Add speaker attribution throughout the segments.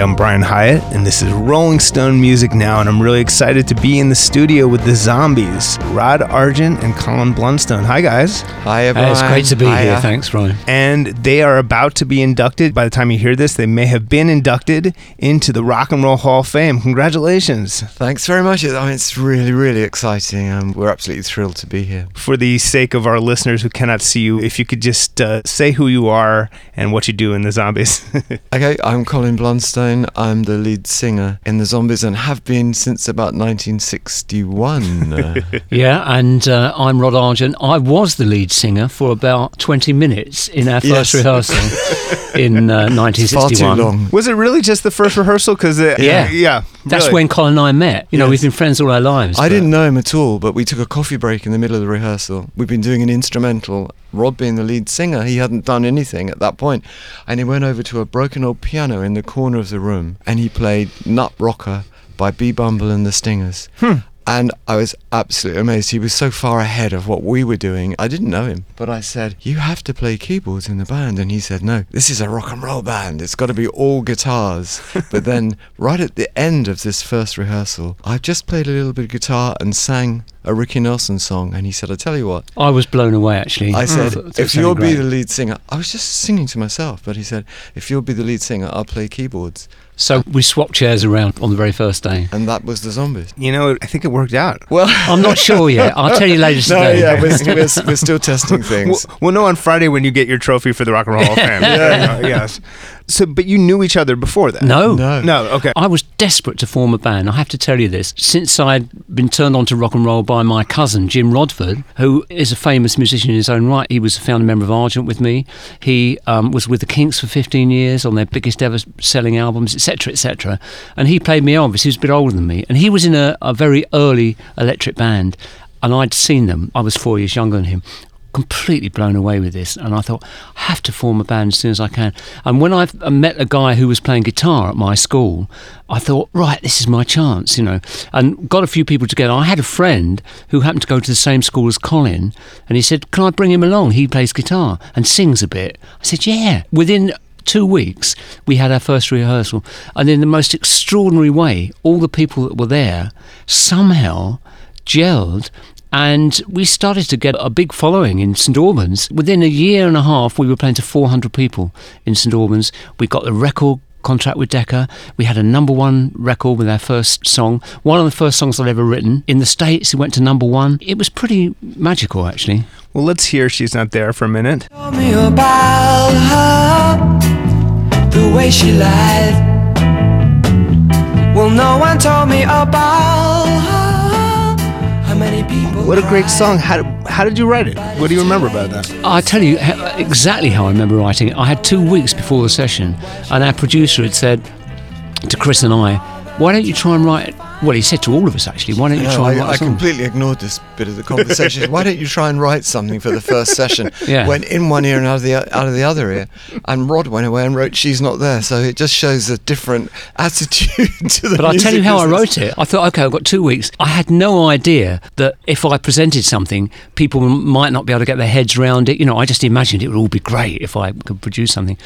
Speaker 1: I'm Brian Hiatt, and this is Rolling Stone Music Now, and I'm really excited to be in the studio with the Zombies, Rod Argent and Colin Blunstone. Hi, guys.
Speaker 2: Hi, everyone.
Speaker 3: Hey, it's great to be
Speaker 2: Hiya.
Speaker 3: here. Thanks, Brian.
Speaker 1: And they are about to be inducted. By the time you hear this, they may have been inducted into the Rock and Roll Hall of Fame. Congratulations.
Speaker 2: Thanks very much. I mean, it's really, really exciting. Um, we're absolutely thrilled to be here.
Speaker 1: For the sake of our listeners who cannot see you, if you could just uh, say who you are and what you do in the Zombies.
Speaker 2: Okay, I'm Colin Blunstone. I'm the lead singer in the Zombies and have been since about 1961. Uh,
Speaker 3: Yeah, and uh, I'm Rod Argent. I was the lead singer for about 20 minutes in our first
Speaker 2: Yes.
Speaker 3: rehearsal in uh,
Speaker 2: it's far too
Speaker 3: 1961.
Speaker 2: long.
Speaker 1: Was it really just the first rehearsal? Because
Speaker 3: Yeah.
Speaker 1: yeah,
Speaker 3: That's
Speaker 1: really.
Speaker 3: when Colin and I met. You know,
Speaker 2: Yes.
Speaker 3: we've been friends all our lives.
Speaker 2: I
Speaker 3: but-
Speaker 2: didn't know him at all, but we took a coffee break in the middle of the rehearsal. We've been doing an instrumental. Rod being the lead singer, he hadn't done anything at that point, and he went over to a broken old piano in the corner of the room, and he played "Nut Rocker" by B Bumble and the Stingers. Hmm. And I was absolutely amazed. He was so far ahead of what we were doing. I didn't know him, but I said, "You have to play keyboards in the band," and he said, "No, this is a rock and roll band. It's got to be all guitars." but then, right at the end of this first rehearsal, I just played a little bit of guitar and sang a Ricky Nelson song, and he said, "I tell you what."
Speaker 3: I was blown away, actually.
Speaker 2: I said,
Speaker 3: thought- thought
Speaker 2: if you'll be
Speaker 3: great.
Speaker 2: the lead singer, I was just singing to myself, but he said, if you'll be the lead singer, I'll play keyboards.
Speaker 3: So we swapped chairs around on the very first day.
Speaker 2: And that was the zombies.
Speaker 1: You know, I think it worked out.
Speaker 2: Well,
Speaker 3: I'm not sure yet. I'll tell you later
Speaker 2: no,
Speaker 3: today.
Speaker 2: yeah, we're, we're, we're still testing
Speaker 1: Well,
Speaker 2: things.
Speaker 1: we'll know on Friday when you get your trophy for the Rock and Roll Hall of Fame. yeah. Uh, yes. So, but you knew each other before that.
Speaker 3: No.
Speaker 2: No.
Speaker 1: No. Okay.
Speaker 3: I was desperate to form a band. I have to tell you this. Since I'd been turned on to rock and roll by my cousin, Jim Rodford, who is a famous musician in his own right, he was a founding member of Argent with me. He um, was with the Kinks for 15 years on their biggest ever selling albums, etc., etc. And he played me Elvis. He was a bit older than me. And he was in a, a very early electric band. And I'd seen them. I was four years younger than him completely blown away with this and I thought I have to form a band as soon as I can. And when I met a guy who was playing guitar at my school I thought right this is my chance you know. And got a few people together. I had a friend who happened to go to the same school as Colin and he said can I bring him along? He plays guitar and sings a bit. I said yeah. Within two weeks we had our first rehearsal and in the most extraordinary way all the people that were there somehow gelled and we started to get a big following in St Albans. Within a year and a half, we were playing to 400 people in St Albans. We got the record contract with Decca. We had a number one record with our first song, one of the first songs I'd ever written. In the States, it went to number one. It was pretty magical, actually.
Speaker 1: Well, let's hear "She's Not There" for a minute.
Speaker 4: Told me about her, the way she lied. Well, no one told me about
Speaker 1: What a great song! How how did you write it? What do you remember about that?
Speaker 3: I tell you exactly how I remember writing it. I had two weeks before the session, and our producer had said to Chris and I, "Why don't you try and write?" Well, he said to all of us actually, "Why don't you
Speaker 2: No,
Speaker 3: try and
Speaker 2: I, I
Speaker 3: a song?"
Speaker 2: completely ignored this bit of the conversation. Why don't you try and write something for the first session?
Speaker 3: Yeah.
Speaker 2: Went in one ear and out of the out of the other ear, and Rod went away and wrote "She's Not There." So it just shows a different attitude to the.
Speaker 3: But I'll tell you how I wrote it. I thought, okay, I've got two weeks. I had no idea that if I presented something, people might not be able to get their heads around it. You know, I just imagined it would all be great if I could produce something.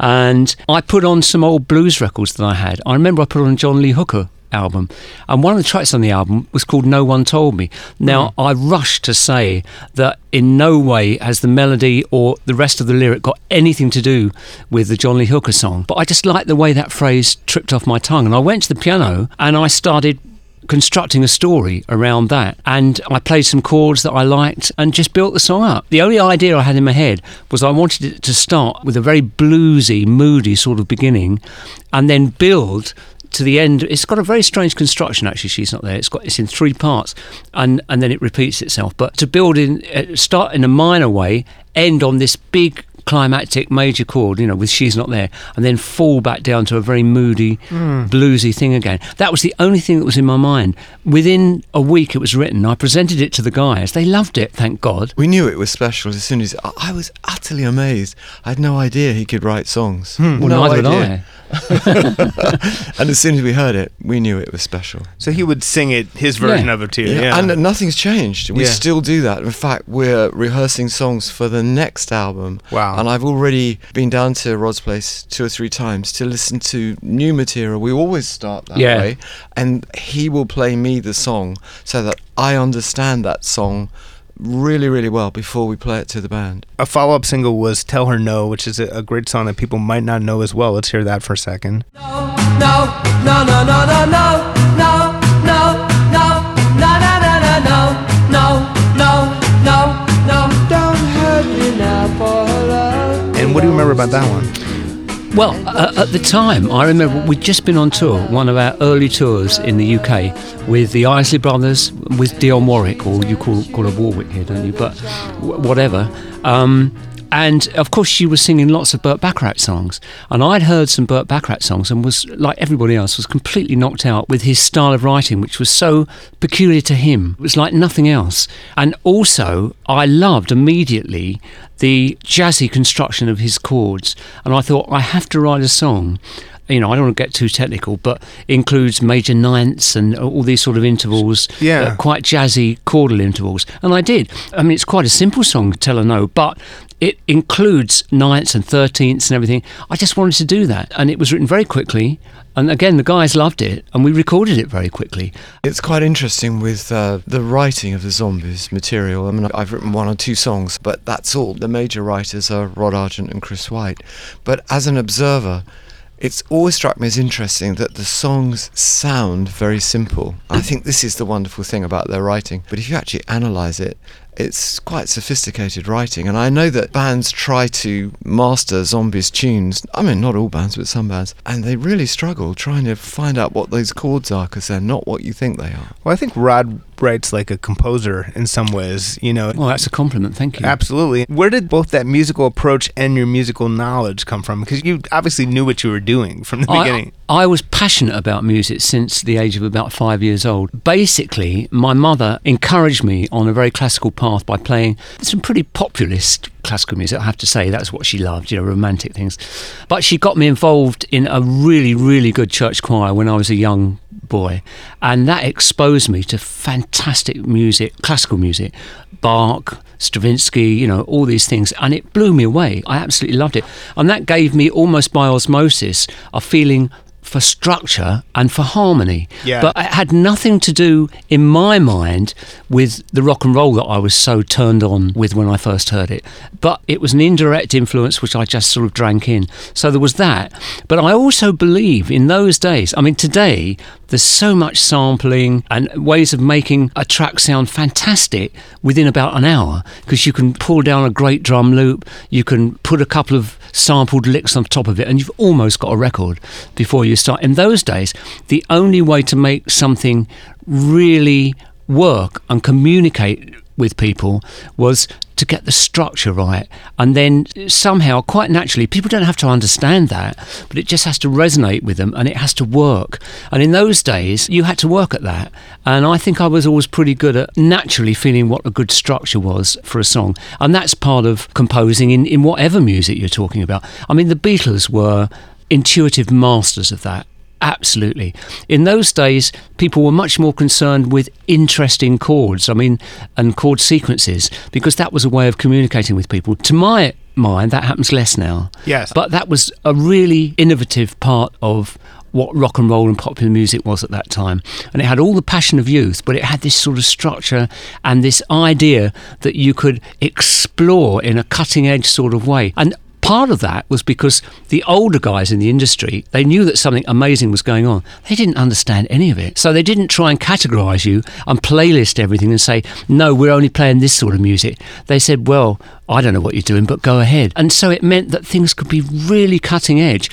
Speaker 3: And I put on some old blues records that I had. I remember I put on John Lee Hooker album. And one of the tracks on the album was called no one told me. Now hmm. i rush to say that in no way has the melody or the rest of the lyric got anything to do with the john lee hooker song but i just liked the way that phrase tripped off my tongue. And i went to the piano and i started constructing a story around that. And I played some chords that I liked and just built the song up. The only idea I had in my head was I wanted it to start with a very bluesy, moody sort of beginning and then build to the end. It's got a very strange construction actually. She's not there. It's got it's in three parts and and then it repeats itself. But to build in uh, start in a minor way, end on this big climactic major chord, you know, with She's Not There, and then fall back down to a very moody, hmm. bluesy thing again. That was the only thing that was in my mind. Within a week it was written. I presented it to the guys. They loved it, thank God.
Speaker 2: We knew it was special as soon as I I was utterly amazed. I had no idea he could write songs. Hmm.
Speaker 3: Well,
Speaker 2: no
Speaker 3: neither
Speaker 2: idea.
Speaker 3: did I.
Speaker 2: And as soon as we heard it, we knew it was special.
Speaker 1: So he would sing it, his version
Speaker 3: Yeah.
Speaker 1: of it too. you. Yeah.
Speaker 2: And nothing's changed. We
Speaker 1: Yeah.
Speaker 2: still do that. In fact, we're rehearsing songs for the next album.
Speaker 1: Wow
Speaker 2: and I've already been down to Rod's place two or three times to listen to new material. We always start that
Speaker 3: yeah.
Speaker 2: way, and he will play me the song so that I understand that song really, really well before we play it to the band.
Speaker 1: A follow up single was Tell Her No, which is a great song that people might not know as well. Let's hear that for a second.
Speaker 4: No, no, no, no, no, no, no.
Speaker 1: What do you remember about that one?
Speaker 3: Well, uh, at the time, I remember we'd just been on tour, one of our early tours in the UK, with the Isley Brothers, with Dionne Warwick, or you call call her Warwick here, don't you? But whatever. Um, and of course, she was singing lots of Burt Bacharach songs, and I'd heard some Burt Bacharach songs, and was like everybody else, was completely knocked out with his style of writing, which was so peculiar to him. It was like nothing else. And also, I loved immediately the jazzy construction of his chords, and I thought I have to write a song. You know, I don't want to get too technical, but includes major ninths and all these sort of intervals,
Speaker 1: Yeah.
Speaker 3: uh, quite jazzy chordal intervals, and I did. I mean, it's quite a simple song, Tell Her No, but it includes ninths and thirteenths and everything. I just wanted to do that, and it was written very quickly. And again, the guys loved it, and we recorded it very quickly.
Speaker 2: It's quite interesting with uh, the writing of the Zombies material. I mean, I've written one or two songs, but that's all. The major writers are Rod Argent and Chris White. But as an observer, it's always struck me as interesting that the songs sound very simple. I think this is the wonderful thing about their writing. But if you actually analyse it, it's quite sophisticated writing. And I know that bands try to master Zombies tunes. I mean, not all bands, but some bands. And they really struggle trying to find out what those chords are because they're not what you think they are.
Speaker 1: Well, I think Rod writes like a composer in some ways, you know.
Speaker 3: Well, that's a compliment. Thank you.
Speaker 1: Absolutely. Where did both that musical approach and your musical knowledge come from? Because you obviously knew what you were doing from the
Speaker 3: I,
Speaker 1: beginning.
Speaker 3: I was passionate about music since the age of about five years old. Basically, my mother encouraged me on a very classical path by playing some pretty populist classical music, I have to say. That's what she loved, you know, romantic things. But she got me involved in a really, really good church choir when I was a young boy. And that exposed me to fantastic music, classical music, Bach, Stravinsky, you know, all these things. And it blew me away. I absolutely loved it. And that gave me almost by osmosis a feeling for structure and for harmony.
Speaker 1: Yeah.
Speaker 3: But it had nothing to do, in my mind, with the rock and roll that I was so turned on with when I first heard it. But it was an indirect influence which I just sort of drank in. So there was that. But I also believe in those days, I mean, today, there's so much sampling and ways of making a track sound fantastic within about an hour because you can pull down a great drum loop, you can put a couple of sampled licks on top of it, and you've almost got a record before you start. In those days, the only way to make something really work and communicate with people was to get the structure right. And then somehow quite naturally people don't have to understand that but it just has to resonate with them and it has to work. And in those days you had to work at that. And i think i was always pretty good at naturally feeling what a good structure was for a song. And that's part of composing in, in whatever music you're talking about. I mean the beatles were intuitive masters of that Absolutely. In those days, people were much more concerned with interesting chords, I mean, and chord sequences, because that was a way of communicating with people. To my mind, that happens less now.
Speaker 1: Yes.
Speaker 3: But that was a really innovative part of what rock and roll and popular music was at that time. And it had all the passion of youth, but it had this sort of structure and this idea that you could explore in a cutting edge sort of way. And part of that was because the older guys in the industry they knew that something amazing was going on. They didn't understand any of it. So they didn't try and categorize you and playlist everything and say no we're only playing this sort of music. They said well i don't know what you're doing but go ahead and so it meant that things could be really cutting edge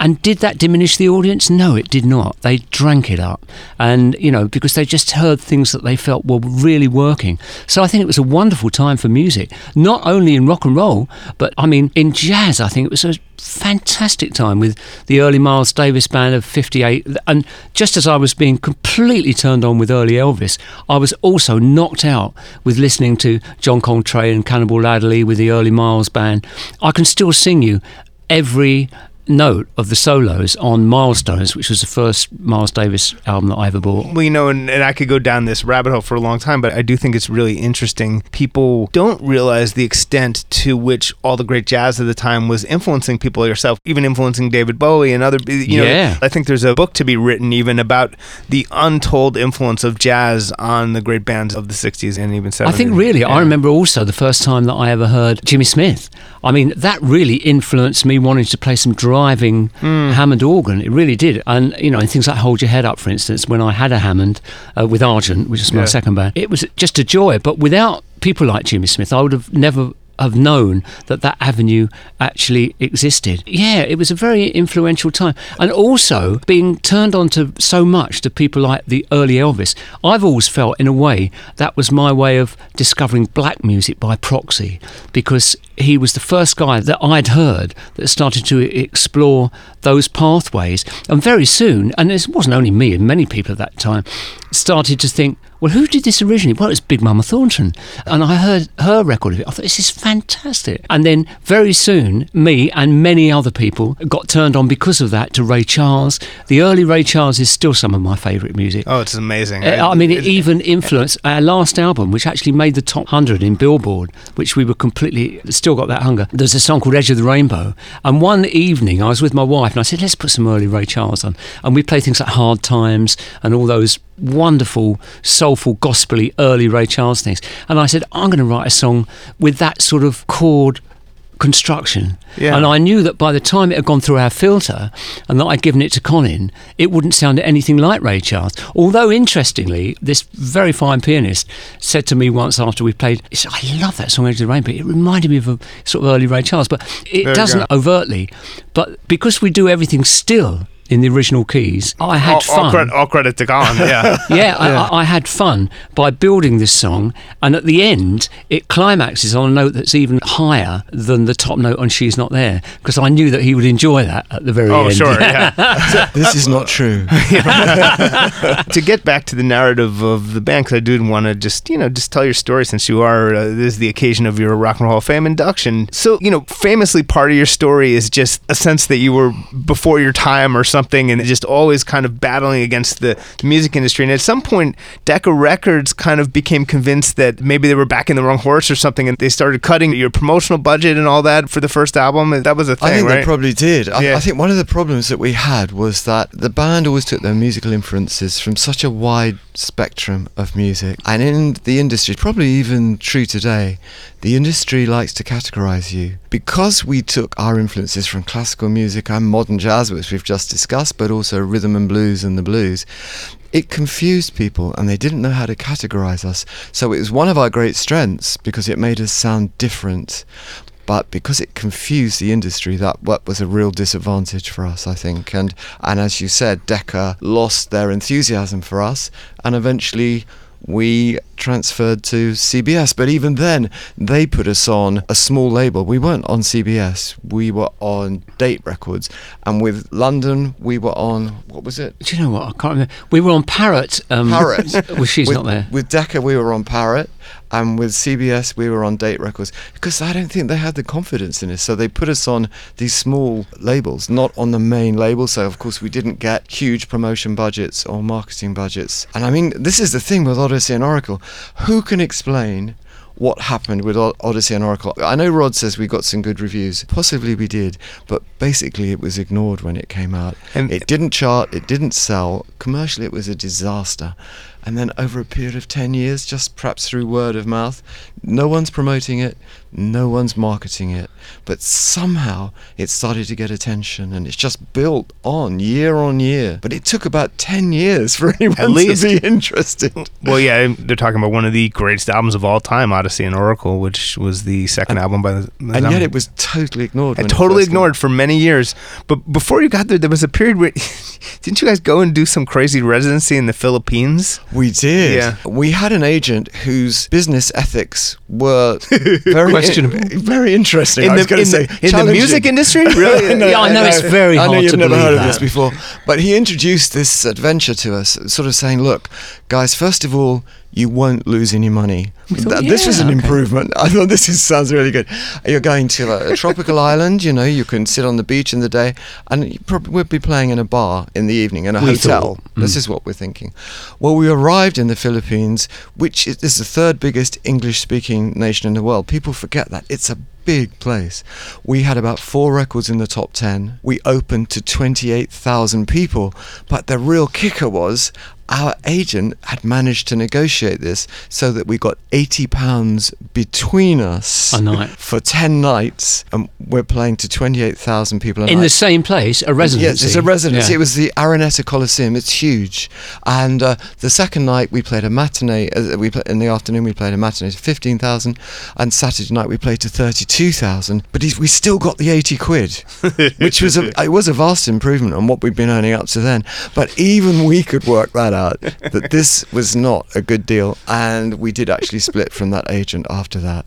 Speaker 3: and did that diminish the audience? No, it did not. They drank it up. And, you know, because they just heard things that they felt were really working. So I think it was a wonderful time for music, not only in rock and roll, but I mean, in jazz, I think it was a fantastic time with the early Miles Davis band of 58. And just as I was being completely turned on with early Elvis, I was also knocked out with listening to John Coltrane and Cannonball Adderley with the early Miles band. I can still sing you every note of the solos on Milestones, which was the first Miles Davis album that I ever bought.
Speaker 1: Well, you know, and, and I could go down this rabbit hole for a long time, but I do think it's really interesting. People don't realize the extent to which all the great jazz of the time was influencing people yourself, even influencing David Bowie and other. You
Speaker 3: Yeah.
Speaker 1: I think there's a book to be written even about the untold influence of jazz on the great bands of the '60s and even '70s.
Speaker 3: I think really, I remember also the first time that I ever heard Jimmy Smith. I mean, that really influenced me wanting to play some driving
Speaker 1: Hmm.
Speaker 3: Hammond organ. It really did. And, you know, and things like Hold Your Head Up, for instance, when I had a Hammond uh, with Argent, which is my
Speaker 1: Yeah.
Speaker 3: second band, it was just a joy. But without people like Jimmy Smith, I would have never have known that that avenue actually existed. Yeah, it was a very influential time. And also being turned on to so much to people like the early Elvis, I've always felt in a way that was my way of discovering black music by proxy because he was the first guy that I'd heard that started to explore those pathways. And very soon, and it wasn't only me and many people at that time, started to think, well, who did this originally? Well, it was Big Mama Thornton. And I heard her record of it. I thought, this is fantastic. And then very soon, me and many other people got turned on because of that to Ray Charles. The early Ray Charles is still some of my favourite music.
Speaker 1: Oh, it's amazing.
Speaker 3: Uh, I mean, it even influenced our last album, which actually made the top 100 in Billboard, which we were completely still got that hunger. There's a song called Edge of the Rainbow. And one evening, I was with my wife and I said, let's put some early Ray Charles on. And we played things like Hard Times and all those wonderful, soulful, gospelly early Ray Charles things. And I said, I'm going to write a song with that sort of chord construction.
Speaker 1: Yeah.
Speaker 3: And I knew that by the time it had gone through our filter and that I'd given it to Colin, it wouldn't sound anything like Ray Charles. Although, interestingly, this very fine pianist said to me once after we played, he said, I love that song, Edge of the Rainbow. It reminded me of a sort of early Ray Charles, but it
Speaker 1: There
Speaker 3: doesn't overtly. But because we do everything still in the original keys, I had
Speaker 1: all,
Speaker 3: fun.
Speaker 1: all, credit, all credit to Colin. Yeah.
Speaker 3: Yeah, I, I, I had fun by building this song, and at the end, it climaxes on a note that's even higher than the top note on "She's Not There," because I knew that he would enjoy that at the very
Speaker 1: oh,
Speaker 3: end.
Speaker 1: sure. Yeah.
Speaker 2: this is not true.
Speaker 1: to get back to the narrative of the band, because I do want to just, you know, just tell your story since you are, uh, this is the occasion of your Rock and Roll Hall of Fame induction. So, you know, famously part of your story is just a sense that you were before your time or something and just always kind of battling against the, the music industry. And at some point, Decca Records kind of became convinced that maybe they were backing the wrong horse or something and they started cutting your promotional budget and all that for the first album. That was a thing,
Speaker 2: I think
Speaker 1: right?
Speaker 2: they probably did. I,
Speaker 1: Yeah.
Speaker 2: I think one of the problems that we had was that the band always took their musical influences from such a wide spectrum of music. And in the industry, probably even true today, the industry likes to categorize you. Because we took our influences from classical music and modern jazz, which we've just discussed, but also rhythm and blues and the blues, it confused people and they didn't know how to categorize us. So it was one of our great strengths because it made us sound different. But because it confused the industry, that what was a real disadvantage for us, I think. And and as you said, Decca lost their enthusiasm for us, and eventually we transferred to CBS. But even then, they put us on a small label. We weren't on CBS. We were on Date Records, and with London, we were on what was it?
Speaker 3: Do you know what? I can't remember. We were on Parrot. Um,
Speaker 2: Parrot.
Speaker 3: well, she's
Speaker 2: with,
Speaker 3: not there.
Speaker 2: With Decca, we were on Parrot, and with CBS, we were on Date Records because I don't think they had the confidence in us. So they put us on these small labels, not on the main label. So of course, we didn't get huge promotion budgets or marketing budgets. And I mean, this is the thing with Odessey and Oracle. Who can explain? What happened with Odessey and Oracle? I know Rod says we got some good reviews. Possibly we did, but basically it was ignored when it came out.
Speaker 1: And-
Speaker 2: it didn't chart, it didn't sell. Commercially, it was a disaster. And then over a period of 10 years, just perhaps through word of mouth, no one's promoting it, no one's marketing it. But somehow it started to get attention and it's just built on year on year. But it took about 10 years for anyone to be interested.
Speaker 1: Well, yeah, they're talking about one of the greatest albums of all time, Odessey and Oracle, which was the second album by the. the
Speaker 2: And yet it was totally ignored.
Speaker 1: And totally ignored for many years. But before you got there, there was a period where didn't you guys go and do some crazy residency in the Philippines?
Speaker 2: We did.
Speaker 1: Yeah.
Speaker 2: We had an agent whose business ethics were very
Speaker 3: Questionable.
Speaker 2: very interesting.
Speaker 1: In
Speaker 2: I
Speaker 1: the-
Speaker 2: was going to say
Speaker 1: in the music industry? Really?
Speaker 3: Yeah, I know it's very
Speaker 2: I know
Speaker 3: hard
Speaker 2: you've
Speaker 3: to
Speaker 2: never
Speaker 3: believe
Speaker 2: heard of this before, but he introduced this adventure to us, sort of saying, "Look, guys, first of all, you won't lose any money.
Speaker 3: thought,
Speaker 2: Th- this was an
Speaker 3: okay.
Speaker 2: improvement. I thought this is, sounds really good. You're going to a, a tropical island, you know, you can sit on the beach in the day, and you probably would be playing in a bar in the evening, in a
Speaker 3: We
Speaker 2: hotel.
Speaker 3: thought,
Speaker 2: This is what we're thinking. Well, we arrived in the Philippines, which is, is the third biggest English speaking nation in the world. People forget that. It's a big place. We had about four records in the top 10. We opened to 28,000 people. But the real kicker was our agent had managed to negotiate this so that we got 80 pounds between us
Speaker 3: A night.
Speaker 2: for 10 nights and we're playing to 28,000 people a
Speaker 3: In
Speaker 2: night.
Speaker 3: the same place, a residency.
Speaker 2: Yes, it's a residency.
Speaker 3: Yeah.
Speaker 2: It was the Araneta Coliseum. It's huge. And uh, the second night we played a matinee. Uh, we pla in the afternoon we played a matinee to fifteen thousand, and Saturday night we played to thirty-two thousand. But he's, we still got the eighty quid, which was a, it was a vast improvement on what we'd been earning up to then. But even we could work that out that this was not a good deal, and we did actually split from that agent after that.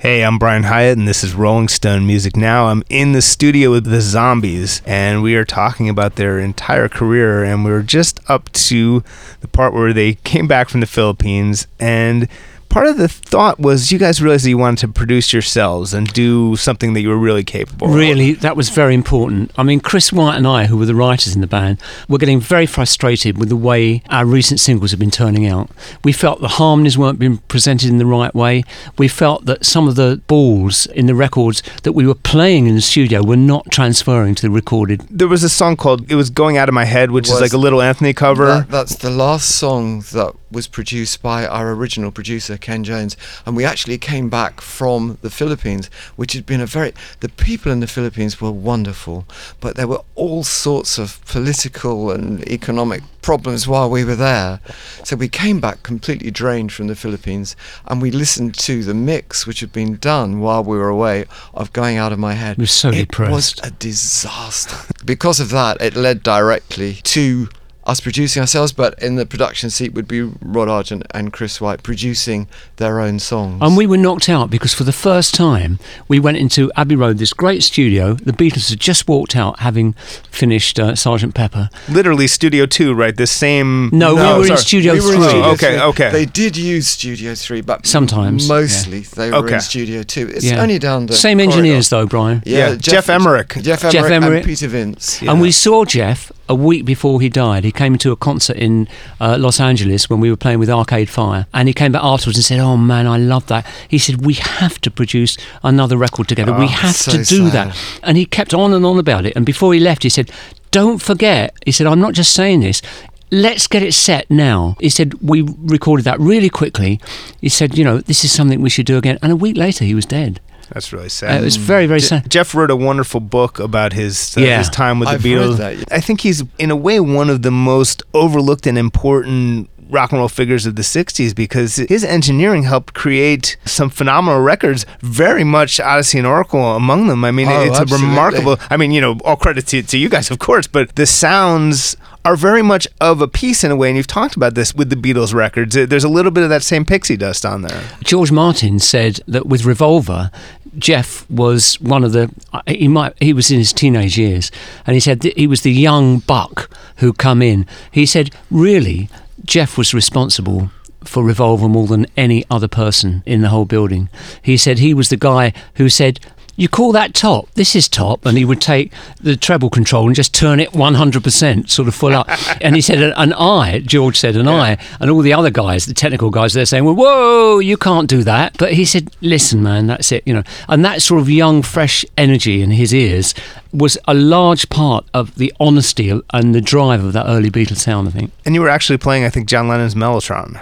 Speaker 1: Hey, I'm Brian Hiatt, and this is Rolling Stone Music Now. I'm in the studio with the Zombies, and we are talking about their entire career. And we're just up to the part where they came back from the Philippines, and part of the thought was you guys realized that you wanted to produce yourselves and do something that you were really capable of.
Speaker 3: Really, that was very important. I mean, Chris White and I, who were the writers in the band, were getting very frustrated with the way our recent singles have been turning out. We felt the harmonies weren't being presented in the right way. We felt that some of the balls in the records that we were playing in the studio were not transferring to the recorded.
Speaker 1: There was a song called "It Was Going Out of My Head," which is like a Little Anthony cover.
Speaker 2: That, that's the last song that was produced by our original producer Ken Jones, and we actually came back from the Philippines, which had been a very. The people in the Philippines were wonderful, but there were all sorts of political and economic problems while we were there. So we came back completely drained from the Philippines, and we listened to the mix which had been done while we were away of going out of my head.
Speaker 3: We were so
Speaker 2: it
Speaker 3: depressed.
Speaker 2: was a disaster. because of that, it led directly to us producing ourselves, but in the production seat would be Rod Argent and Chris White producing their own songs.
Speaker 3: And we were knocked out because for the first time we went into Abbey Road, this great studio. The Beatles had just walked out having finished uh, Sergeant Pepper.
Speaker 1: Literally, Studio Two, right? The same.
Speaker 3: No, we were in. Studio
Speaker 2: We were in
Speaker 3: Three.
Speaker 2: Studio
Speaker 1: Okay,
Speaker 2: Three.
Speaker 1: okay.
Speaker 2: They did use Studio 3, but
Speaker 3: Sometimes,
Speaker 2: mostly they were
Speaker 1: Okay.
Speaker 2: in Studio 2. It's
Speaker 3: Yeah.
Speaker 2: only down the
Speaker 3: Same
Speaker 2: corridor.
Speaker 3: engineers though, Brian.
Speaker 1: Yeah, Geoff Emerick.
Speaker 2: Geoff Emerick,
Speaker 3: Geoff Emerick.
Speaker 2: and Peter Vince.
Speaker 3: And we saw Geoff a week before he died. He came to a concert in uh, Los Angeles when we were playing with Arcade Fire. And he came back afterwards and said, Oh man, I love that. He said, We have to produce another record together. we
Speaker 2: Oh,
Speaker 3: have
Speaker 2: so
Speaker 3: to do
Speaker 2: sad.
Speaker 3: that. And he kept on and on about it. And before he left, he said, Don't forget, he said, I'm not just saying this. Let's get it set now. He said, We recorded that really quickly. He said, You know, this is something we should do again. And a week later, he was dead.
Speaker 1: That's really
Speaker 3: Uh,
Speaker 1: sad.
Speaker 3: it was very, very
Speaker 1: Je-
Speaker 3: sad.
Speaker 1: Geoff wrote a wonderful book about his uh,
Speaker 3: Yeah.
Speaker 1: his time with the
Speaker 2: I've read
Speaker 1: Beatles.
Speaker 2: that.
Speaker 1: I think he's in a way one of the most overlooked and important rock and roll figures of the 60s because his engineering helped create some phenomenal records very much Odessey and Oracle among them. I mean
Speaker 2: Oh,
Speaker 1: it's a remarkable I mean you know all credit to, to you guys of course but the sounds are very much of a piece in a way and you've talked about this with the Beatles records. Uh, there's a little bit of that same pixie dust on there.
Speaker 3: George Martin said that with Revolver, Geoff was one of the uh, he might he was in his teenage years, and he said that he was the young buck who come in. He said really Geoff was responsible for Revolver more than any other person in the whole building. He said he was the guy who said. You call that top? This is top, and he would take the treble control and just turn it 100%, sort of full up. and he said, "An I," George said, "an I," and all the other guys, the technical guys, they're saying, "Well, whoa, you can't do that." But he said, "Listen, man, that's it," you know. And that sort of young, fresh energy in his ears was a large part of the honesty and the drive of that early Beatles sound. I think.
Speaker 1: and you were actually playing I think John Lennon's Mellotron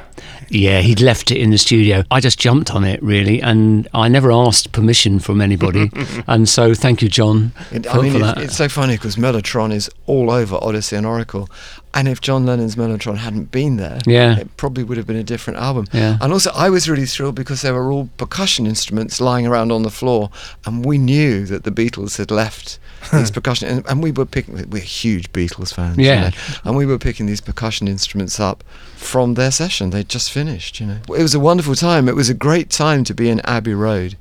Speaker 3: Yeah, he'd left it in the studio. I just jumped on it really, and I never asked permission from anybody. and so, thank you, John,
Speaker 2: It,
Speaker 3: for,
Speaker 2: I mean, it's,
Speaker 3: that.
Speaker 2: it's so funny because Mellotron is all over Odessey and Oracle. And if John Lennon's Mellotron hadn't been there,
Speaker 3: Yeah.
Speaker 2: it probably would have been a different album.
Speaker 3: Yeah.
Speaker 2: And also, I was really thrilled because there were all percussion instruments lying around on the floor, and we knew that the Beatles had left these percussion, and, and we were picking. We're huge Beatles fans, you
Speaker 3: Yeah.
Speaker 2: know, and we were picking these percussion instruments up from their session. They'd just finished, you know. It was a wonderful time. It was a great time to be in Abbey Road,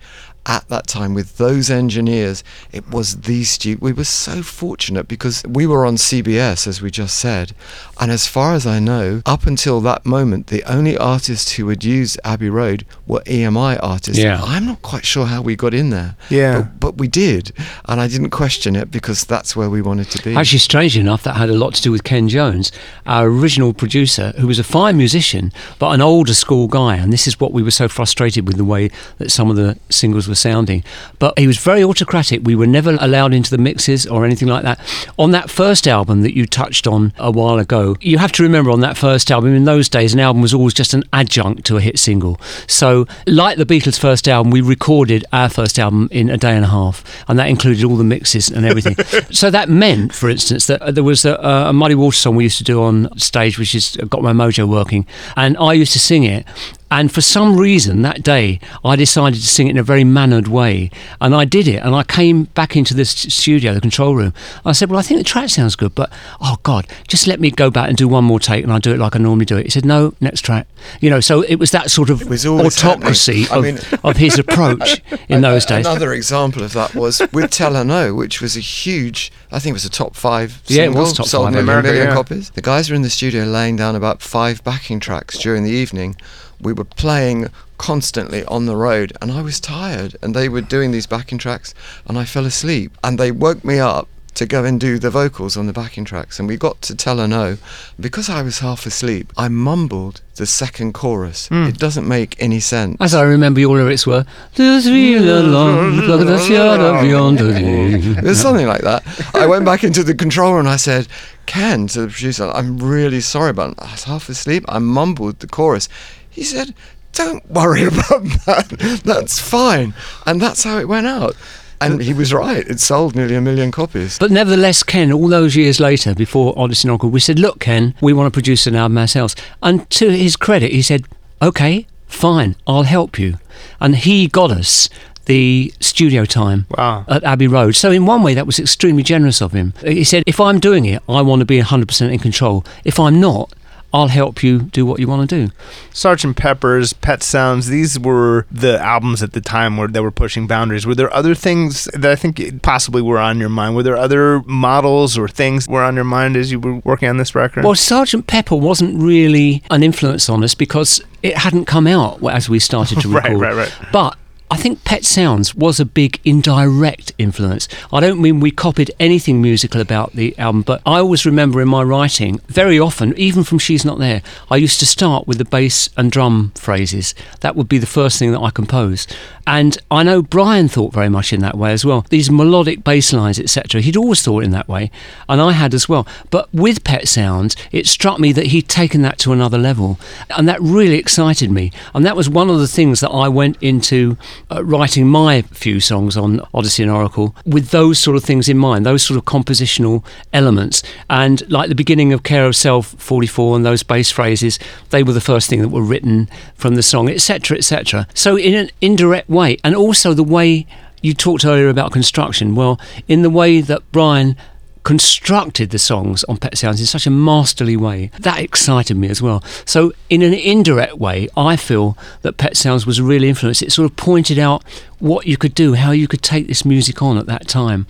Speaker 2: at that time with those engineers, it was the stu. We were so fortunate because we were on CBS, as we just said, and as far as I know, up until that moment, the only artists who had used Abbey Road were EMI artists.
Speaker 3: Yeah.
Speaker 2: I'm not quite sure how we got in there.
Speaker 1: Yeah.
Speaker 2: but, but we did, and I didn't question it because that's where we wanted to be.
Speaker 3: Actually, strangely enough, that had a lot to do with Ken Jones, our original producer, who was a fine musician, but an older school guy. And this is what we were so frustrated with the way that some of the singles were sounding. But he was very autocratic. We were never allowed into the mixes or anything like that. On that first album that you touched on a while ago, you have to remember on that first album, in those days, an album was always just an adjunct to a hit single. So, like the Beatles' first album, we recorded our first album in a day and a half, and that included all the mixes and everything. so that meant, for instance, that uh, there was a, uh, a Muddy Water song we used to do on stage, which is uh, Got My Mojo Working, and I used to sing it. And for some reason that day, I decided to sing it in a very mannered way. And I did it. And I came back into the studio, the control room. I said, Well, I think the track sounds good, but oh God, just let me go back and do one more take and I'll do it like I normally do it. He said, No, next track. You know, so it was that sort of autocracy of,
Speaker 2: mean-
Speaker 3: of his approach in those days.
Speaker 2: Another example of that was with Tell Her No, which was a huge, I think it was a top five
Speaker 3: Yeah, it
Speaker 2: single,
Speaker 3: was top
Speaker 2: sold
Speaker 3: five
Speaker 1: in America,
Speaker 2: a million
Speaker 1: yeah.
Speaker 2: copies. The guys were in the studio laying down about five backing tracks during the evening. We were playing constantly on the road and I was tired and they were doing these backing tracks and I fell asleep and they woke me up to go and do the vocals on the backing tracks and we got to tell her no because I was half asleep I mumbled the second chorus hmm. it doesn't make any sense
Speaker 3: As I remember, your lyrics were, "There's real alone, look at the shadow beyond the day."
Speaker 2: Something like that. I went back into the control room and I said, Ken, to the producer, I'm really sorry but I was half asleep. I mumbled the chorus. He said, Don't worry about that. That's fine. And that's how it went out. And he was right. It sold nearly a million copies.
Speaker 3: But nevertheless, Ken, all those years later, before Odessey and Oracle, we said, look, Ken, we want to produce an album ourselves. And to his credit, he said, okay, fine, I'll help you. And he got us the studio time
Speaker 1: Wow.
Speaker 3: at Abbey Road. So in one way, that was extremely generous of him. He said, if I'm doing it, I want to be 100% in control. If I'm not, I'll help you do what you want to do.
Speaker 1: Sergeant Pepper's, Pet Sounds, these were the albums at the time where that were pushing boundaries. Were there other things that I think possibly were on your mind? Were there other models or things were on your mind as you were working on this record?
Speaker 3: Well, Sergeant Pepper wasn't really an influence on us because it hadn't come out as we started to record.
Speaker 1: Right, right, right.
Speaker 3: But I think Pet Sounds was a big indirect influence. I don't mean we copied anything musical about the album, but I always remember in my writing, very often, even from She's Not There, I used to start with the bass and drum phrases. That would be the first thing that I composed. And I know Brian thought very much in that way as well. These melodic bass lines, etc. He'd always thought in that way, and I had as well. But with Pet Sounds, it struck me that he'd taken that to another level, and that really excited me. And that was one of the things that I went into uh, writing my few songs on Odessey and Oracle with those sort of things in mind, those sort of compositional elements. And like the beginning of Care of Cell 44 and those bass phrases, they were the first thing that were written from the song, etc., etc. So in an indirect way, and also the way you talked earlier about construction. Well, in the way that Brian constructed the songs on Pet Sounds in such a masterly way. That excited me as well. So, in an indirect way, I feel that Pet Sounds was a real influence. It sort of pointed out what you could do, how you could take this music on at that time.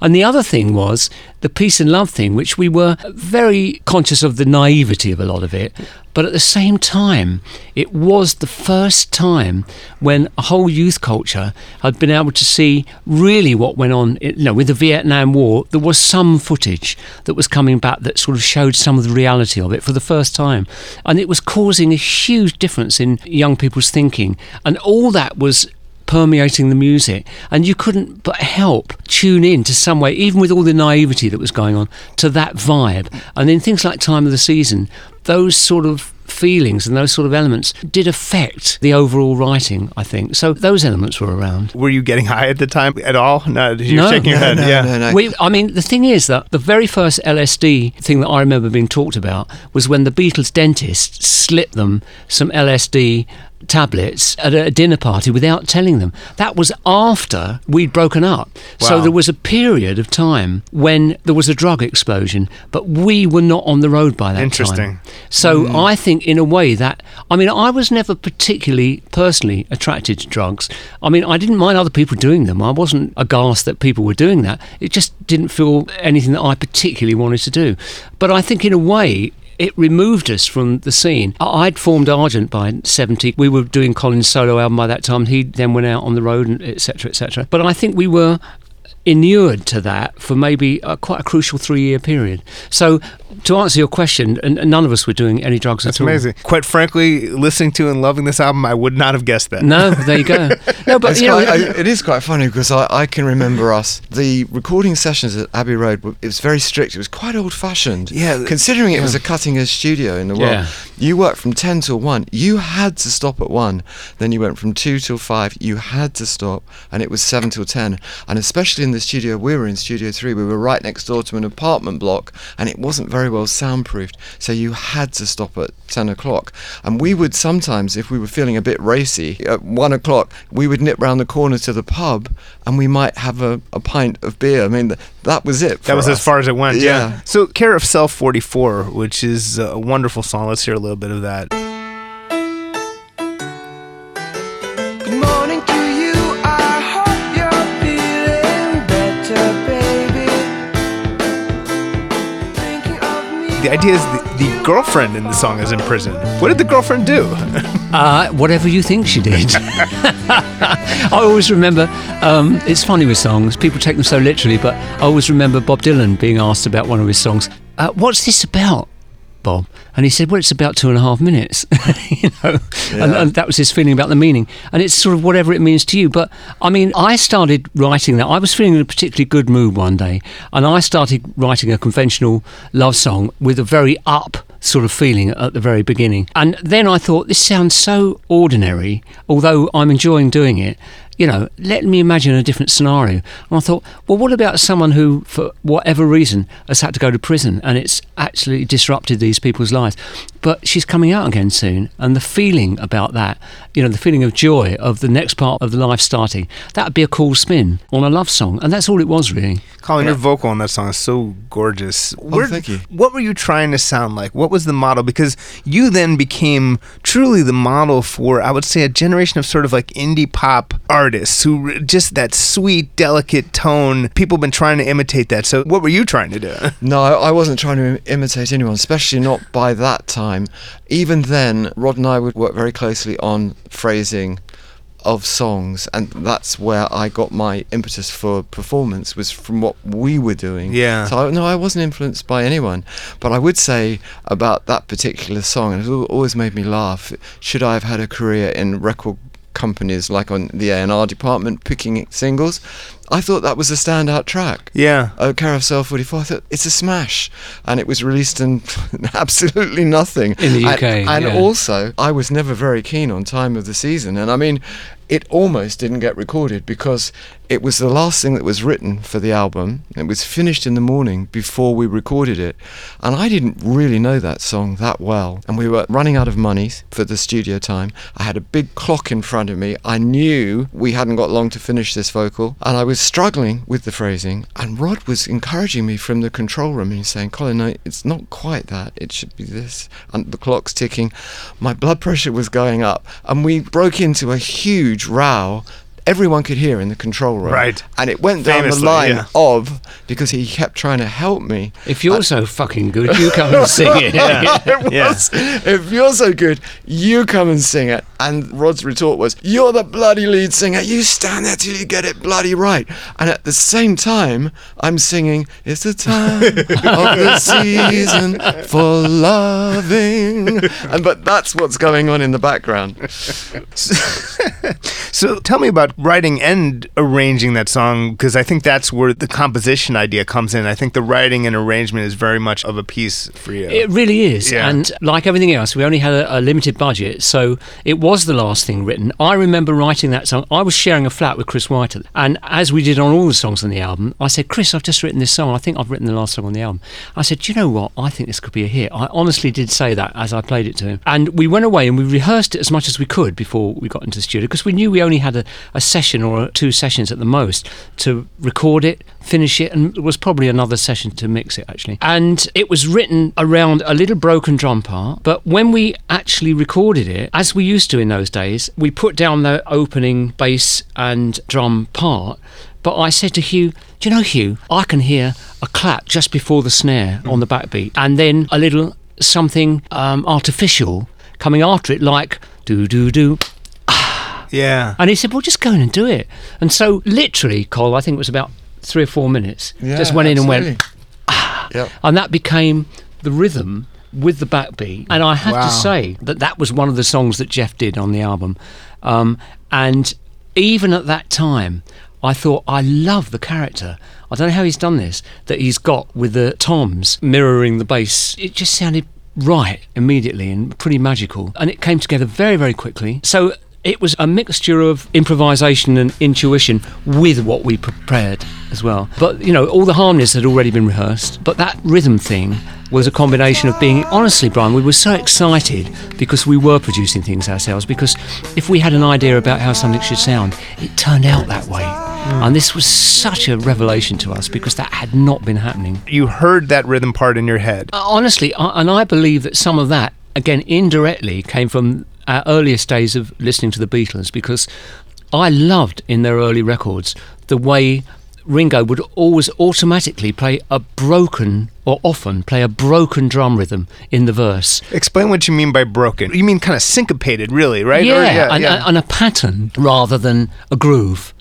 Speaker 3: And the other thing was the peace and love thing, which we were very conscious of the naivety of a lot of it. But at the same time, it was the first time when a whole youth culture had been able to see really what went on. You know, with the Vietnam War, there was some footage that was coming back that sort of showed some of the reality of it for the first time, and it was causing a huge difference in young people's thinking. And all that was permeating the music and you couldn't but help tune in to some way even with all the naivety that was going on to that vibe and in things like time of the season those sort of feelings and those sort of elements did affect the overall writing i think so those elements were around
Speaker 1: were you getting high at the time at all? No, you're
Speaker 3: No.
Speaker 1: shaking your
Speaker 2: No,
Speaker 1: head.
Speaker 2: no,
Speaker 1: yeah.
Speaker 2: no, no.
Speaker 3: we, I mean, the thing is that the very first LSD thing that I remember being talked about was when the Beatles' dentist slipped them some LSD tablets at a dinner party without telling them. That was after we'd broken up. So there was a period of time when there was a drug explosion, but we were not on the road by that
Speaker 1: Interesting.
Speaker 3: time. Interesting. So hmm. I think, in a way, that I mean, I was never particularly personally attracted to drugs. I mean, I didn't mind other people doing them. I wasn't aghast that people were doing that. It just didn't feel anything that I particularly wanted to do. But I think, in a way, it removed us from the scene. I'd formed Argent by 70. We were doing Colin's solo album by that time. He then went out on the road, etc., cetera, et cetera. But I think we were inured to that for maybe a, quite a crucial three year period. So, to answer your question, and, and none of us were doing any drugs
Speaker 1: That's
Speaker 3: at all.
Speaker 1: amazing. Quite frankly, listening to and loving this album, I would not have guessed that.
Speaker 3: No, there you go. No, but
Speaker 2: It's
Speaker 3: you know,
Speaker 2: quite- I- it is quite funny because I, I can remember us the recording sessions at Abbey Road. It was very strict. It was quite old fashioned.
Speaker 1: Yeah, th-
Speaker 2: considering it was a cutting edge studio in the world.
Speaker 3: Yeah.
Speaker 2: You worked from ten till one. You had to stop at one. Then you went from two till five. You had to stop, and it was seven till ten. And especially in the studio we were in, Studio Three, we were right next door to an apartment block, and it wasn't very well soundproofed. So you had to stop at ten o'clock. And we would sometimes, if we were feeling a bit racy, at one o'clock, we would nip round the corner to the pub, and we might have a, a pint of beer. I mean, th- that was it.
Speaker 1: That
Speaker 2: for
Speaker 1: was as far as it went. Yeah.
Speaker 2: Yeah.
Speaker 1: So, Care of Cell 44, which is a wonderful song. Let's hear a little bit of that. The idea is the, the girlfriend in the song is in prison. What did the girlfriend do?
Speaker 3: Uh, whatever you think she did. I always remember, um, it's funny with songs, people take them so literally, but I always remember Bob Dylan being asked about one of his songs, uh, What's this about, Bob? And he said, Well, it's about two and a half minutes. you know, and, and that was his feeling about the meaning. And it's sort of whatever it means to you. But I mean, I started writing that. I was feeling in a particularly good mood one day, and I started writing a conventional love song with a very up sort of feeling at the very beginning. And then I thought, this sounds so ordinary, although I'm enjoying doing it. You know, let me imagine a different scenario. And I thought, well, what about someone who, for whatever reason, has had to go to prison and it's actually disrupted these people's lives? But she's coming out again soon. And the feeling about that, you know, the feeling of joy of the next part of the life starting, that would be a cool spin on a love song. And that's all it was, really.
Speaker 1: Colin, your vocal on that song is so gorgeous. Oh, Where-
Speaker 2: thank you.
Speaker 1: What were you trying to sound like? What was the model? Because you then became truly the model for, I would say, a generation of sort of like indie pop artists who just that sweet, delicate tone. People have been trying to imitate that. So, what were you trying to do?
Speaker 2: No, I wasn't trying to im- imitate anyone, especially not by that time. Even then, Rod and I would work very closely on phrasing of songs, and that's where I got my impetus for performance was from what we were doing.
Speaker 1: Yeah.
Speaker 2: So I, no, I wasn't influenced by anyone, but I would say about that particular song, and it always made me laugh. Should I have had a career in record companies like on the A&R department picking singles? I thought that was a standout track
Speaker 1: Yeah.
Speaker 2: oh, Care of Cell 44, I thought it's a smash. And it was released in absolutely nothing.
Speaker 3: In the
Speaker 2: And-
Speaker 3: UK,
Speaker 2: And,
Speaker 3: yeah.
Speaker 2: also, I was never very keen on Time of the Season. And I mean, it almost didn't get recorded because it was the last thing that was written for the album. It was finished in the morning before we recorded it. And I didn't really know that song that well. And we were running out of money for the studio time. I had a big clock in front of me. I knew we hadn't got long to finish this vocal. And I was struggling with the phrasing. And Rod was encouraging me from the control room he's saying, Colin, no, it's not quite that. It should be this. And the clock's ticking. My blood pressure was going up. And we broke into a huge row. Everyone could hear in the control room.
Speaker 1: Right.
Speaker 2: And it went down
Speaker 1: Famously,
Speaker 2: the line
Speaker 1: yeah.
Speaker 2: of, because he kept trying to help me.
Speaker 3: If you're so fucking good, you come and sing it.
Speaker 2: it
Speaker 1: Yeah.
Speaker 2: if you're so good, you come and sing it. And Rod's retort was, You're the bloody lead singer. You stand there till you get it bloody right. And at the same time, I'm singing, It's the time of the season for loving. And but that's what's going on in the background.
Speaker 1: So, tell me about writing and arranging that song because I think that's where the composition idea comes in. I think the writing and arrangement is very much of a piece for you.
Speaker 3: It really is.
Speaker 1: Yeah.
Speaker 3: And like everything else, we only had a, a limited budget, so it was the last thing written. I remember writing that song. I was sharing a flat with Chris White, and as we did on all the songs on the album, I said, Chris, I've just written this song. I think I've written the last song on the album. I said, Do you know what? I think this could be a hit. I honestly did say that as I played it to him. And we went away and we rehearsed it as much as we could before we got into the studio because we knew we only had a, a session or two sessions at the most to record it, finish it, and it was probably another session to mix it actually. And it was written around a little broken drum part, but when we actually recorded it, as we used to in those days, we put down the opening bass and drum part. But I said to Hugh, Do you know, Hugh, I can hear a clap just before the snare on the backbeat, and then a little something um, artificial coming after it, like do do do.
Speaker 1: Yeah.
Speaker 3: And he said, Well, just go in and do it. And so, literally, Cole, I think it was about three or four minutes, just went in and went,
Speaker 2: Yep.
Speaker 3: and that became the rhythm with the backbeat. And I have
Speaker 1: Wow.
Speaker 3: to say that that was one of the songs that Geoff did on the album. Um, and even at that time, I thought, I love the character. I don't know how he's done this, that he's got with the toms mirroring the bass. It just sounded right immediately and pretty magical. And it came together very, very quickly. So it was a mixture of improvisation and intuition with what we prepared as well. But you know, all the harmonies had already been rehearsed. But that rhythm thing was a combination of being honestly, Brian, we were so excited because we were producing things ourselves. Because if we had an idea about how something should sound, it turned out that way. And this was such a revelation to us because that had not been happening.
Speaker 1: You heard that rhythm part in your head.
Speaker 3: Uh, honestly, I, and I believe that some of that, again, indirectly, came from our earliest days of listening to the Beatles because I loved in their early records the way Ringo would always automatically play a broken, or often play a broken drum rhythm in the verse.
Speaker 1: Explain what you mean by broken. You mean kind of syncopated, really, right? Or-
Speaker 3: Yeah, and, and a pattern rather than a groove.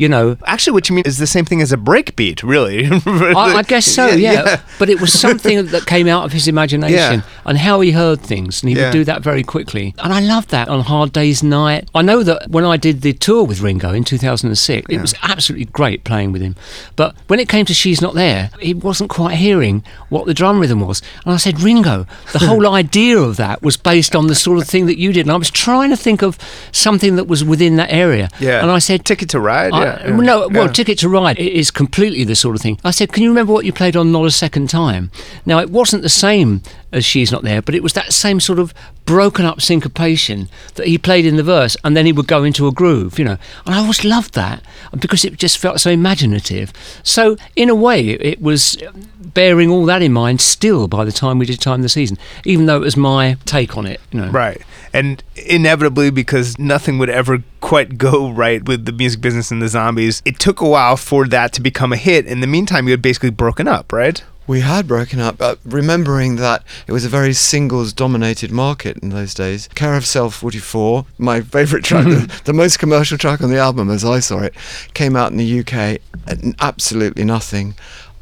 Speaker 3: You know,
Speaker 1: Actually, what you mean is the same thing as a breakbeat, really.
Speaker 3: I, I guess so, yeah, But it was something that came out of his imagination
Speaker 1: Yeah.
Speaker 3: and how he heard things, and he
Speaker 1: Yeah.
Speaker 3: would do that very quickly. And I love that on Hard Day's Night. I know that when I did the tour with Ringo in 2006, it was absolutely great playing with him. But when it came to She's Not There, he wasn't quite hearing what the drum rhythm was. And I said, Ringo, the whole idea of that was based on the sort of thing that you did. And I was trying to think of something that was within that area.
Speaker 1: Yeah.
Speaker 3: And I said,
Speaker 1: Ticket to Ride?
Speaker 3: I-
Speaker 1: yeah. yeah.
Speaker 3: No, well,
Speaker 1: Yeah.
Speaker 3: Ticket to Ride is completely the sort of thing. I said, Can you remember what you played on Not a Second Time? Now, it wasn't the same as She's Not There, but it was that same sort of broken up syncopation that he played in the verse, and then he would go into a groove, you know. And I always loved that because it just felt so imaginative. So, in a way, it was bearing all that in mind still by the time we did Time of the Season, even though it was my take on it, you know.
Speaker 1: Right. And inevitably, because nothing would ever quite go right with the music business and the zombies, it took a while for that to become a hit. In the meantime, you had basically broken up, right?
Speaker 2: We had broken up, but remembering that it was a very singles dominated market in those days. Care of Cell 44, my favourite track, mm-hmm. the, the most commercial track on the album as I saw it, came out in the UK at absolutely nothing.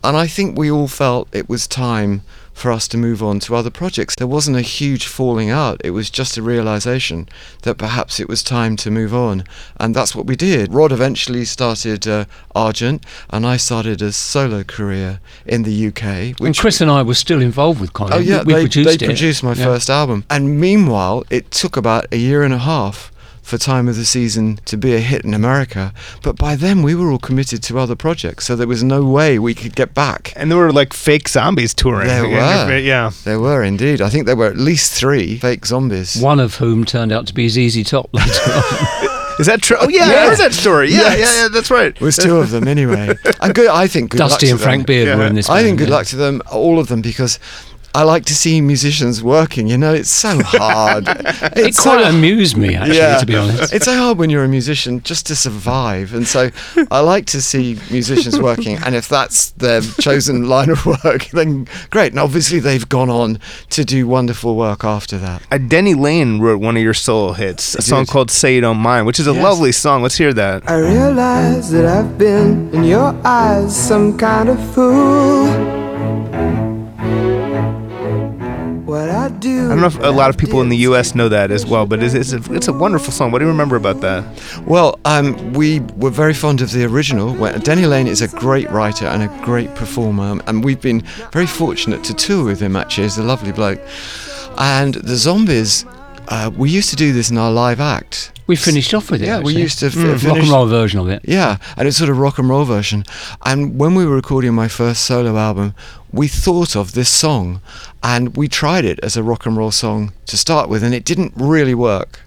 Speaker 2: And I think we all felt it was time for us to move on to other projects. There wasn't a huge falling out, it was just a realization that perhaps it was time to move on. And that's what we did. Rod eventually started uh, Argent, and I started a solo career in the UK.
Speaker 3: And Chris and I were still involved with Colin.
Speaker 2: Oh yeah,
Speaker 3: we, we
Speaker 2: they,
Speaker 3: produced
Speaker 2: they produced my
Speaker 3: Yeah.
Speaker 2: first album, and meanwhile, it took about a year and a half for Time of the Season to be a hit in America. But by then, we were all committed to other projects, so there was no way we could get back.
Speaker 1: And there were like fake zombies touring.
Speaker 2: There were.
Speaker 1: Yeah.
Speaker 2: There were indeed. I think there were at least three fake zombies.
Speaker 3: One of whom turned out to be ZZ Top later on.
Speaker 1: Is that true? Oh, yeah, I heard that story. Yeah,
Speaker 2: Yes.
Speaker 1: yeah, yeah, that's right.
Speaker 2: It was two of them anyway. And good. I think good luck
Speaker 3: Dusty
Speaker 2: to
Speaker 3: and
Speaker 2: them.
Speaker 3: Frank Beard
Speaker 1: Yeah.
Speaker 3: were in this.
Speaker 2: I
Speaker 3: band,
Speaker 2: think good
Speaker 3: yeah.
Speaker 2: luck to them, all of them, because I like to see musicians working. You know, it's so hard.
Speaker 3: It
Speaker 2: It's
Speaker 3: quite
Speaker 2: so
Speaker 3: amused me, actually, to be honest.
Speaker 2: It's so hard when you're a musician just to survive. And so I like to see musicians working. And if that's their chosen line of work, then great. And obviously, they've gone on to do wonderful work after that.
Speaker 1: Uh, Denny Laine wrote one of your solo hits, a song called "Say You Don't Mind," which is a
Speaker 2: Yes.
Speaker 1: lovely song. Let's hear that.
Speaker 4: I realize that I've been in your eyes some kind of fool. What I do.
Speaker 1: I don't know if a lot of people in the U.S. know that as well, but it's, it's, a, it's a wonderful song. What do you remember about that?
Speaker 2: Well, um, we were very fond of the original. Where Denny Laine is a great writer and a great performer, and we've been very fortunate to tour with him. Actually, he's a lovely bloke. And the Zombies, uh, we used to do this in our live act.
Speaker 3: We finished off with it.
Speaker 2: Yeah, we used to f-
Speaker 3: Mm, rock and roll version of it.
Speaker 2: Yeah, and it's sort of rock and roll version. And when we were recording my first solo album, we thought of this song and we tried it as a rock and roll song to start with, and it didn't really work.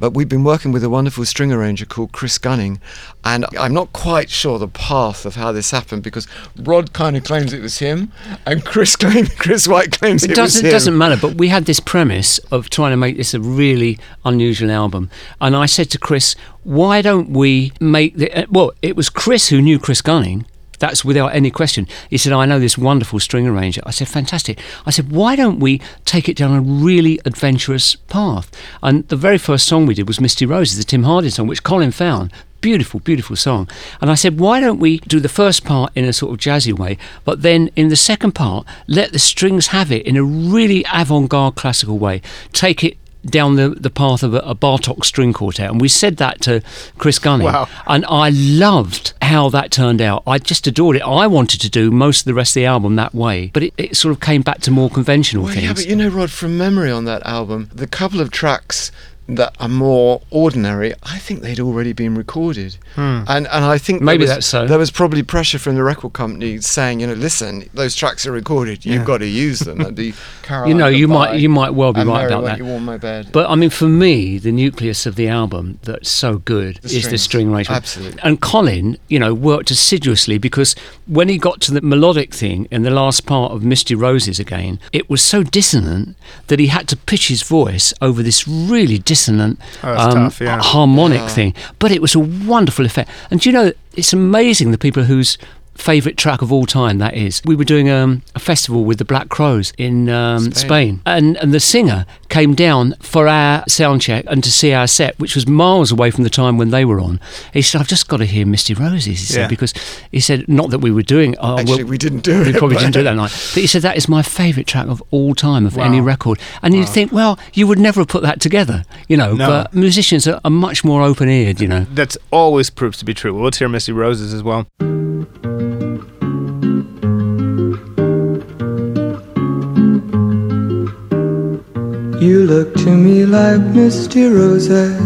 Speaker 2: But we've been working with a wonderful string arranger called Chris Gunning, and I'm not quite sure the path of how this happened because Rod kind of claims it was him, and Chris claims Chris White claims it,
Speaker 3: It
Speaker 2: was
Speaker 3: doesn't
Speaker 2: him.
Speaker 3: doesn't matter. But we had this premise of trying to make this a really unusual album, and I said to Chris, "Why don't we make the?" uh, Well, it was Chris who knew Chris Gunning. That's without any question. He said, I know this wonderful string arranger. I said, fantastic. I said, why don't we take it down a really adventurous path? And the very first song we did was Misty Roses, the Tim Hardin song, which Colin found. Beautiful, beautiful song. And I said, why don't we do the first part in a sort of jazzy way, but then in the second part, let the strings have it in a really avant garde classical way. Take it down the, the path of a, a Bartok string quartet. And we said that to Chris Gunning.
Speaker 1: Wow.
Speaker 3: And I loved how that turned out. I just adored it. I wanted to do most of the rest of the album that way, but it, it sort of came back to more conventional
Speaker 2: Well,
Speaker 3: things.
Speaker 2: yeah, but you know, Rod, from memory on that album, the couple of tracks that are more ordinary, I think they'd already been recorded, hmm. and and I think
Speaker 3: Maybe
Speaker 2: was-
Speaker 3: that's so.
Speaker 2: There was probably pressure from the record company saying, you know, listen, those tracks are recorded, you've got to use them. And the Caroline
Speaker 3: you know, you might you might well be right about that.
Speaker 2: You warm my bed.
Speaker 3: But I mean, for me, the nucleus of the album that's so good
Speaker 2: The
Speaker 3: is the string arrangement.
Speaker 2: Absolutely.
Speaker 3: And Colin, you know, worked assiduously because when he got to the melodic thing in the last part of Misty Roses again, it was so dissonant that he had to pitch his voice over this really dissonant um,
Speaker 1: Oh, that's tough, yeah.
Speaker 3: harmonic
Speaker 2: Yeah.
Speaker 3: thing. But it was a wonderful effect. And do you know, it's amazing the people whose favourite track of all time that is. We were doing um, a festival with the Black Crowes in um,
Speaker 2: Spain.
Speaker 3: Spain, and, and the singer came down for our sound check and to see our set, which was miles away from the time when they were on. He said, I've just got to hear Misty Roses, he said,
Speaker 1: Yeah.
Speaker 3: because he said, not that we were doing oh,
Speaker 2: Actually,
Speaker 3: well,
Speaker 2: we didn't do
Speaker 3: we
Speaker 2: it.
Speaker 3: probably
Speaker 2: but-
Speaker 3: didn't do it that night. But he said that is my favourite track of all time of any record. And you'd think, well, you would never have put that together, you know.
Speaker 1: No.
Speaker 3: But musicians are, are much more open eared, you know.
Speaker 1: That's always proves to be true. Well, let's hear Misty Roses as well.
Speaker 4: You look to me like misty roses.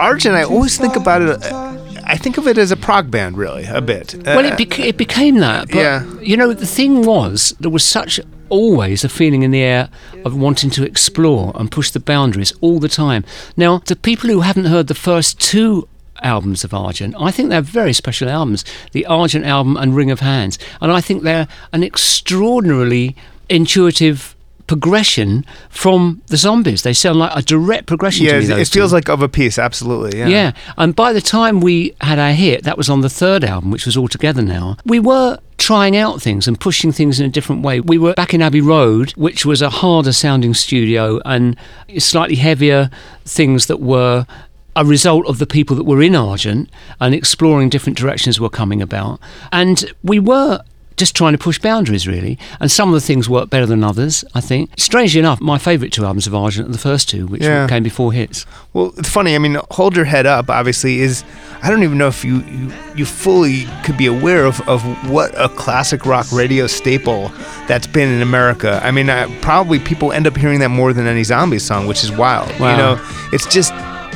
Speaker 1: Argent, I always think about it. uh, I think of it as a prog band, really, a bit. Uh,
Speaker 3: Well, it, bec- it became that. But,
Speaker 1: Yeah.
Speaker 3: you know, the thing was, there was such always a feeling in the air of wanting to explore and push the boundaries all the time. Now, to people who haven't heard the first two albums of Argent, I think they're very special albums the Argent album and Ring of Hands. And I think they're an extraordinarily intuitive progression from the zombies. They sound like a direct progression
Speaker 1: yeah,
Speaker 3: to me.
Speaker 1: it feels
Speaker 3: two.
Speaker 1: like of a piece. Absolutely. Yeah.
Speaker 3: Yeah. And by the time we had our hit, that was on the third album, which was all together now, we were trying out things and pushing things in a different way. We were back in Abbey Road, which was a harder sounding studio and slightly heavier things that were a result of the people that were in Argent and exploring different directions were coming about. And we were just trying to push boundaries really and some of the things work better than others i think strangely enough my favourite two albums of argent are the first two which
Speaker 1: Yeah.
Speaker 3: came before hits
Speaker 1: Well, it's funny. I mean, hold your head up. Obviously, is I don't even know if you you, you fully could be aware of, of what a classic rock radio staple that's been in America. I mean, uh, probably people end up hearing that more than any zombie song, which is wild. You know, it's just.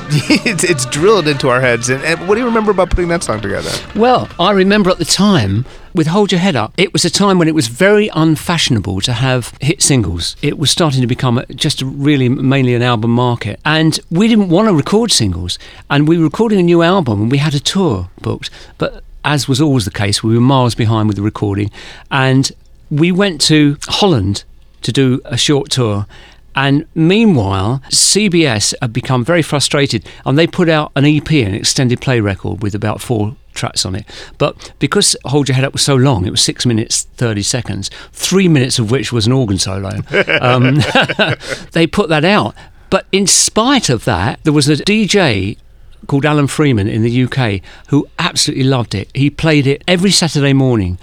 Speaker 1: It's, it's drilled into our heads. And, and what do you remember about putting that song together?
Speaker 3: Well, I remember at the time with Hold Your Head Up, it was a time when it was very unfashionable to have hit singles. It was starting to become just really mainly an album market. And we didn't want to record singles. And we were recording a new album and we had a tour booked. But as was always the case, we were miles behind with the recording. And we went to Holland to do a short tour. And meanwhile, CBS had become very frustrated and they put out an EP, an extended play record with about four tracks on it. But because Hold Your Head Up was so long, it was six minutes, 30 seconds, three minutes of which was an organ solo, um, they put that out. But in spite of that, there was a DJ called Alan Freeman in the UK who absolutely loved it. He played it every Saturday morning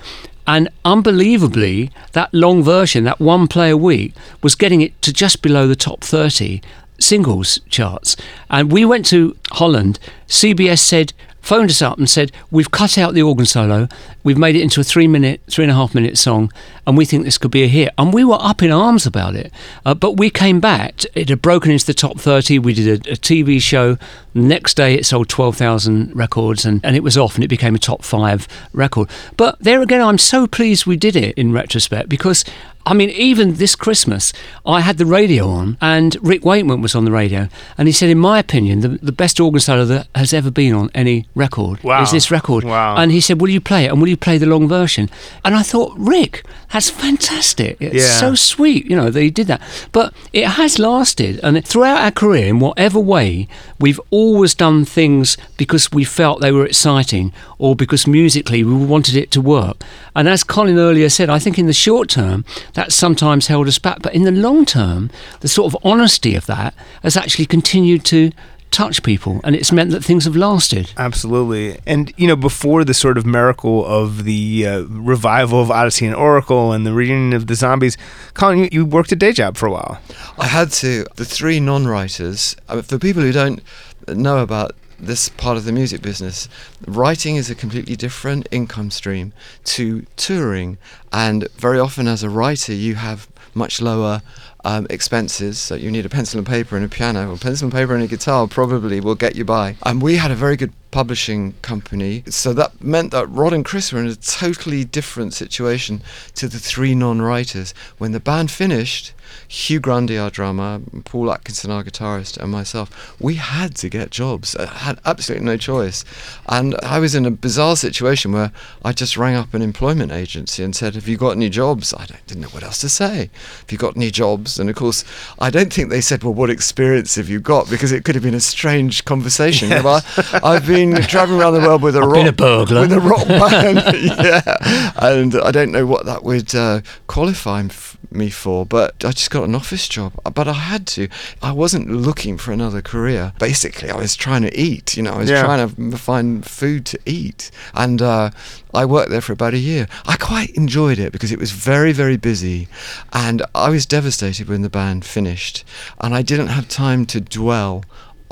Speaker 3: And unbelievably, that long version, that one play a week, was getting it to just below the top 30 singles charts. And we went to Holland. CBS said, phoned us up and said, We've cut out the organ solo, we've made it into a three minute, three and a half minute song, and we think this could be a hit. And we were up in arms about it. Uh, but we came back, it had broken into the top 30, we did a, a TV show. Next day it sold 12,000 records and, and it was off and it became a top five record. But there again, I'm so pleased we did it in retrospect because I mean, even this Christmas, I had the radio on, and Rick Wakeman was on the radio, and he said, in my opinion, the, the best organ solo that has ever been on any record
Speaker 1: Wow.
Speaker 3: is this record.
Speaker 1: Wow.
Speaker 3: And he said, will you play it, and will you play the long version? And I thought, Rick, that's fantastic. It's
Speaker 1: Yeah.
Speaker 3: so sweet, you know, that he did that. But it has lasted, and throughout our career, in whatever way, we've always done things because we felt they were exciting, or because musically we wanted it to work. And as Colin earlier said, I think in the short term, that sometimes held us back. But in the long term, the sort of honesty of that has actually continued to touch people, and it's meant that things have lasted.
Speaker 1: Absolutely. And, you know, before the sort of miracle of the uh, revival of Odessey and Oracle and the reunion of the zombies, Colin, you, you worked a day job for a while.
Speaker 2: I had to. The three non-writers. I for people who don't know about this part of the music business, writing is a completely different income stream to touring, and very often as a writer, you have much lower um, expenses. So you need a pencil and paper and a piano, or pencil and paper and a guitar probably will get you by. And we had a very good publishing company, so that meant that Rod and Chris were in a totally different situation to the three non-writers. When the band finished, Hugh Grundy, our drummer, Paul Atkinson, our guitarist, and myself, we had to get jobs. I had absolutely no choice. And I was in a bizarre situation where I just rang up an employment agency and said, Have you got any jobs? I didn't know what else to say. Have you got any jobs? And of course, I don't think they said, Well, what experience have you got? Because it could have been a strange conversation. Know, I, I've been traveling around the world with a rock,
Speaker 3: been a burglar.
Speaker 2: with a rock band. yeah. And I don't know what that would uh, qualify m- f- me for, but I just got an office job. Uh, But I had to. I wasn't looking for another career. Basically, I was trying to eat. You know, I was
Speaker 1: Yeah.
Speaker 2: trying to find food to eat. And uh, I worked there for about a year. I quite enjoyed it because it was very, very busy. And I was devastated when the band finished. And I didn't have time to dwell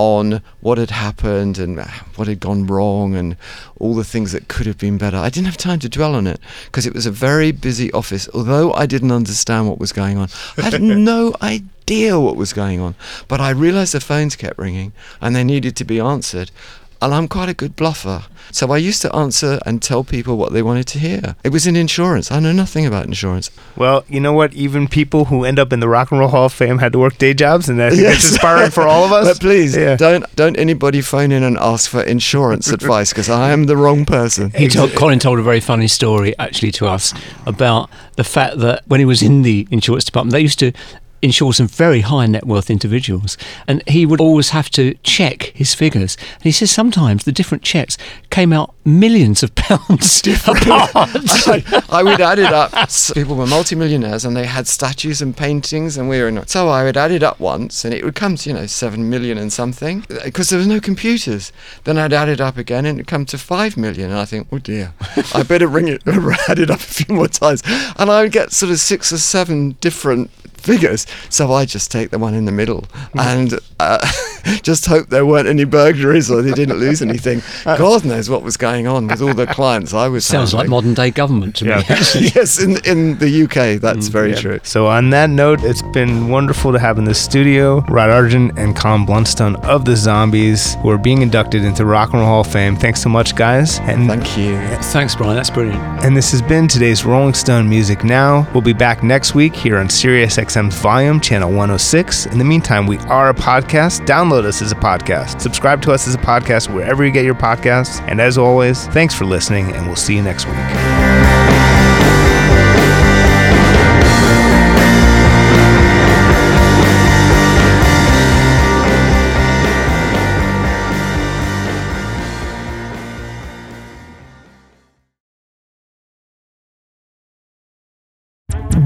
Speaker 2: on what had happened and what had gone wrong and all the things that could have been better. I didn't have time to dwell on it because it was a very busy office. Although I didn't understand what was going on, I had no idea what was going on. But I realized the phones kept ringing and they needed to be answered. And I'm quite a good bluffer. So I used to answer and tell people what they wanted to hear. It was in insurance. I know nothing about insurance.
Speaker 1: Well, you know what? Even people who end up in the Rock and Roll Hall of Fame had to work day jobs, and that's
Speaker 2: Yes.
Speaker 1: inspiring for all of us.
Speaker 2: But please
Speaker 1: Yeah.
Speaker 2: don't don't anybody phone in and ask for insurance advice because I am the wrong person.
Speaker 3: He told, Colin told a very funny story actually to us about the fact that when he was in the insurance department, they used to insure some very high net worth individuals, and he would always have to check his figures. And he says sometimes the different checks came out millions of pounds apart.
Speaker 2: I, I would add it up. People were multimillionaires and they had statues and paintings, and we were not. So I would add it up once, and it would come to you know seven million and something because there was no computers. Then I'd add it up again, and it'd come to five million. And I think, oh dear, I better ring it, add it up a few more times, and I would get sort of six or seven different figures. So I just take the one in the middle hmm. and uh, just hope there weren't any burglaries or they didn't lose anything. Uh, God knows what was going on with all the clients I was.
Speaker 3: Sounds like modern day government to
Speaker 1: Yeah.
Speaker 3: me. actually.
Speaker 2: yes, in in the UK, that's hmm. very
Speaker 1: Yeah.
Speaker 2: true.
Speaker 1: So on that note, it's been wonderful to have in the studio Rod Argent and Colin Blunstone of the Zombies, who are being inducted into Rock and Roll Hall of Fame. Thanks so much, guys. And
Speaker 2: Thank you.
Speaker 3: Thanks, Brian. That's brilliant.
Speaker 1: And this has been today's Rolling Stone Music Now. We'll be back next week here on Sirius XM's Volume, Channel 106. In the meantime, we are a podcast. Download us as a podcast. Subscribe to us as a podcast wherever you get your podcasts. And as always, thanks for listening, and we'll see you next week.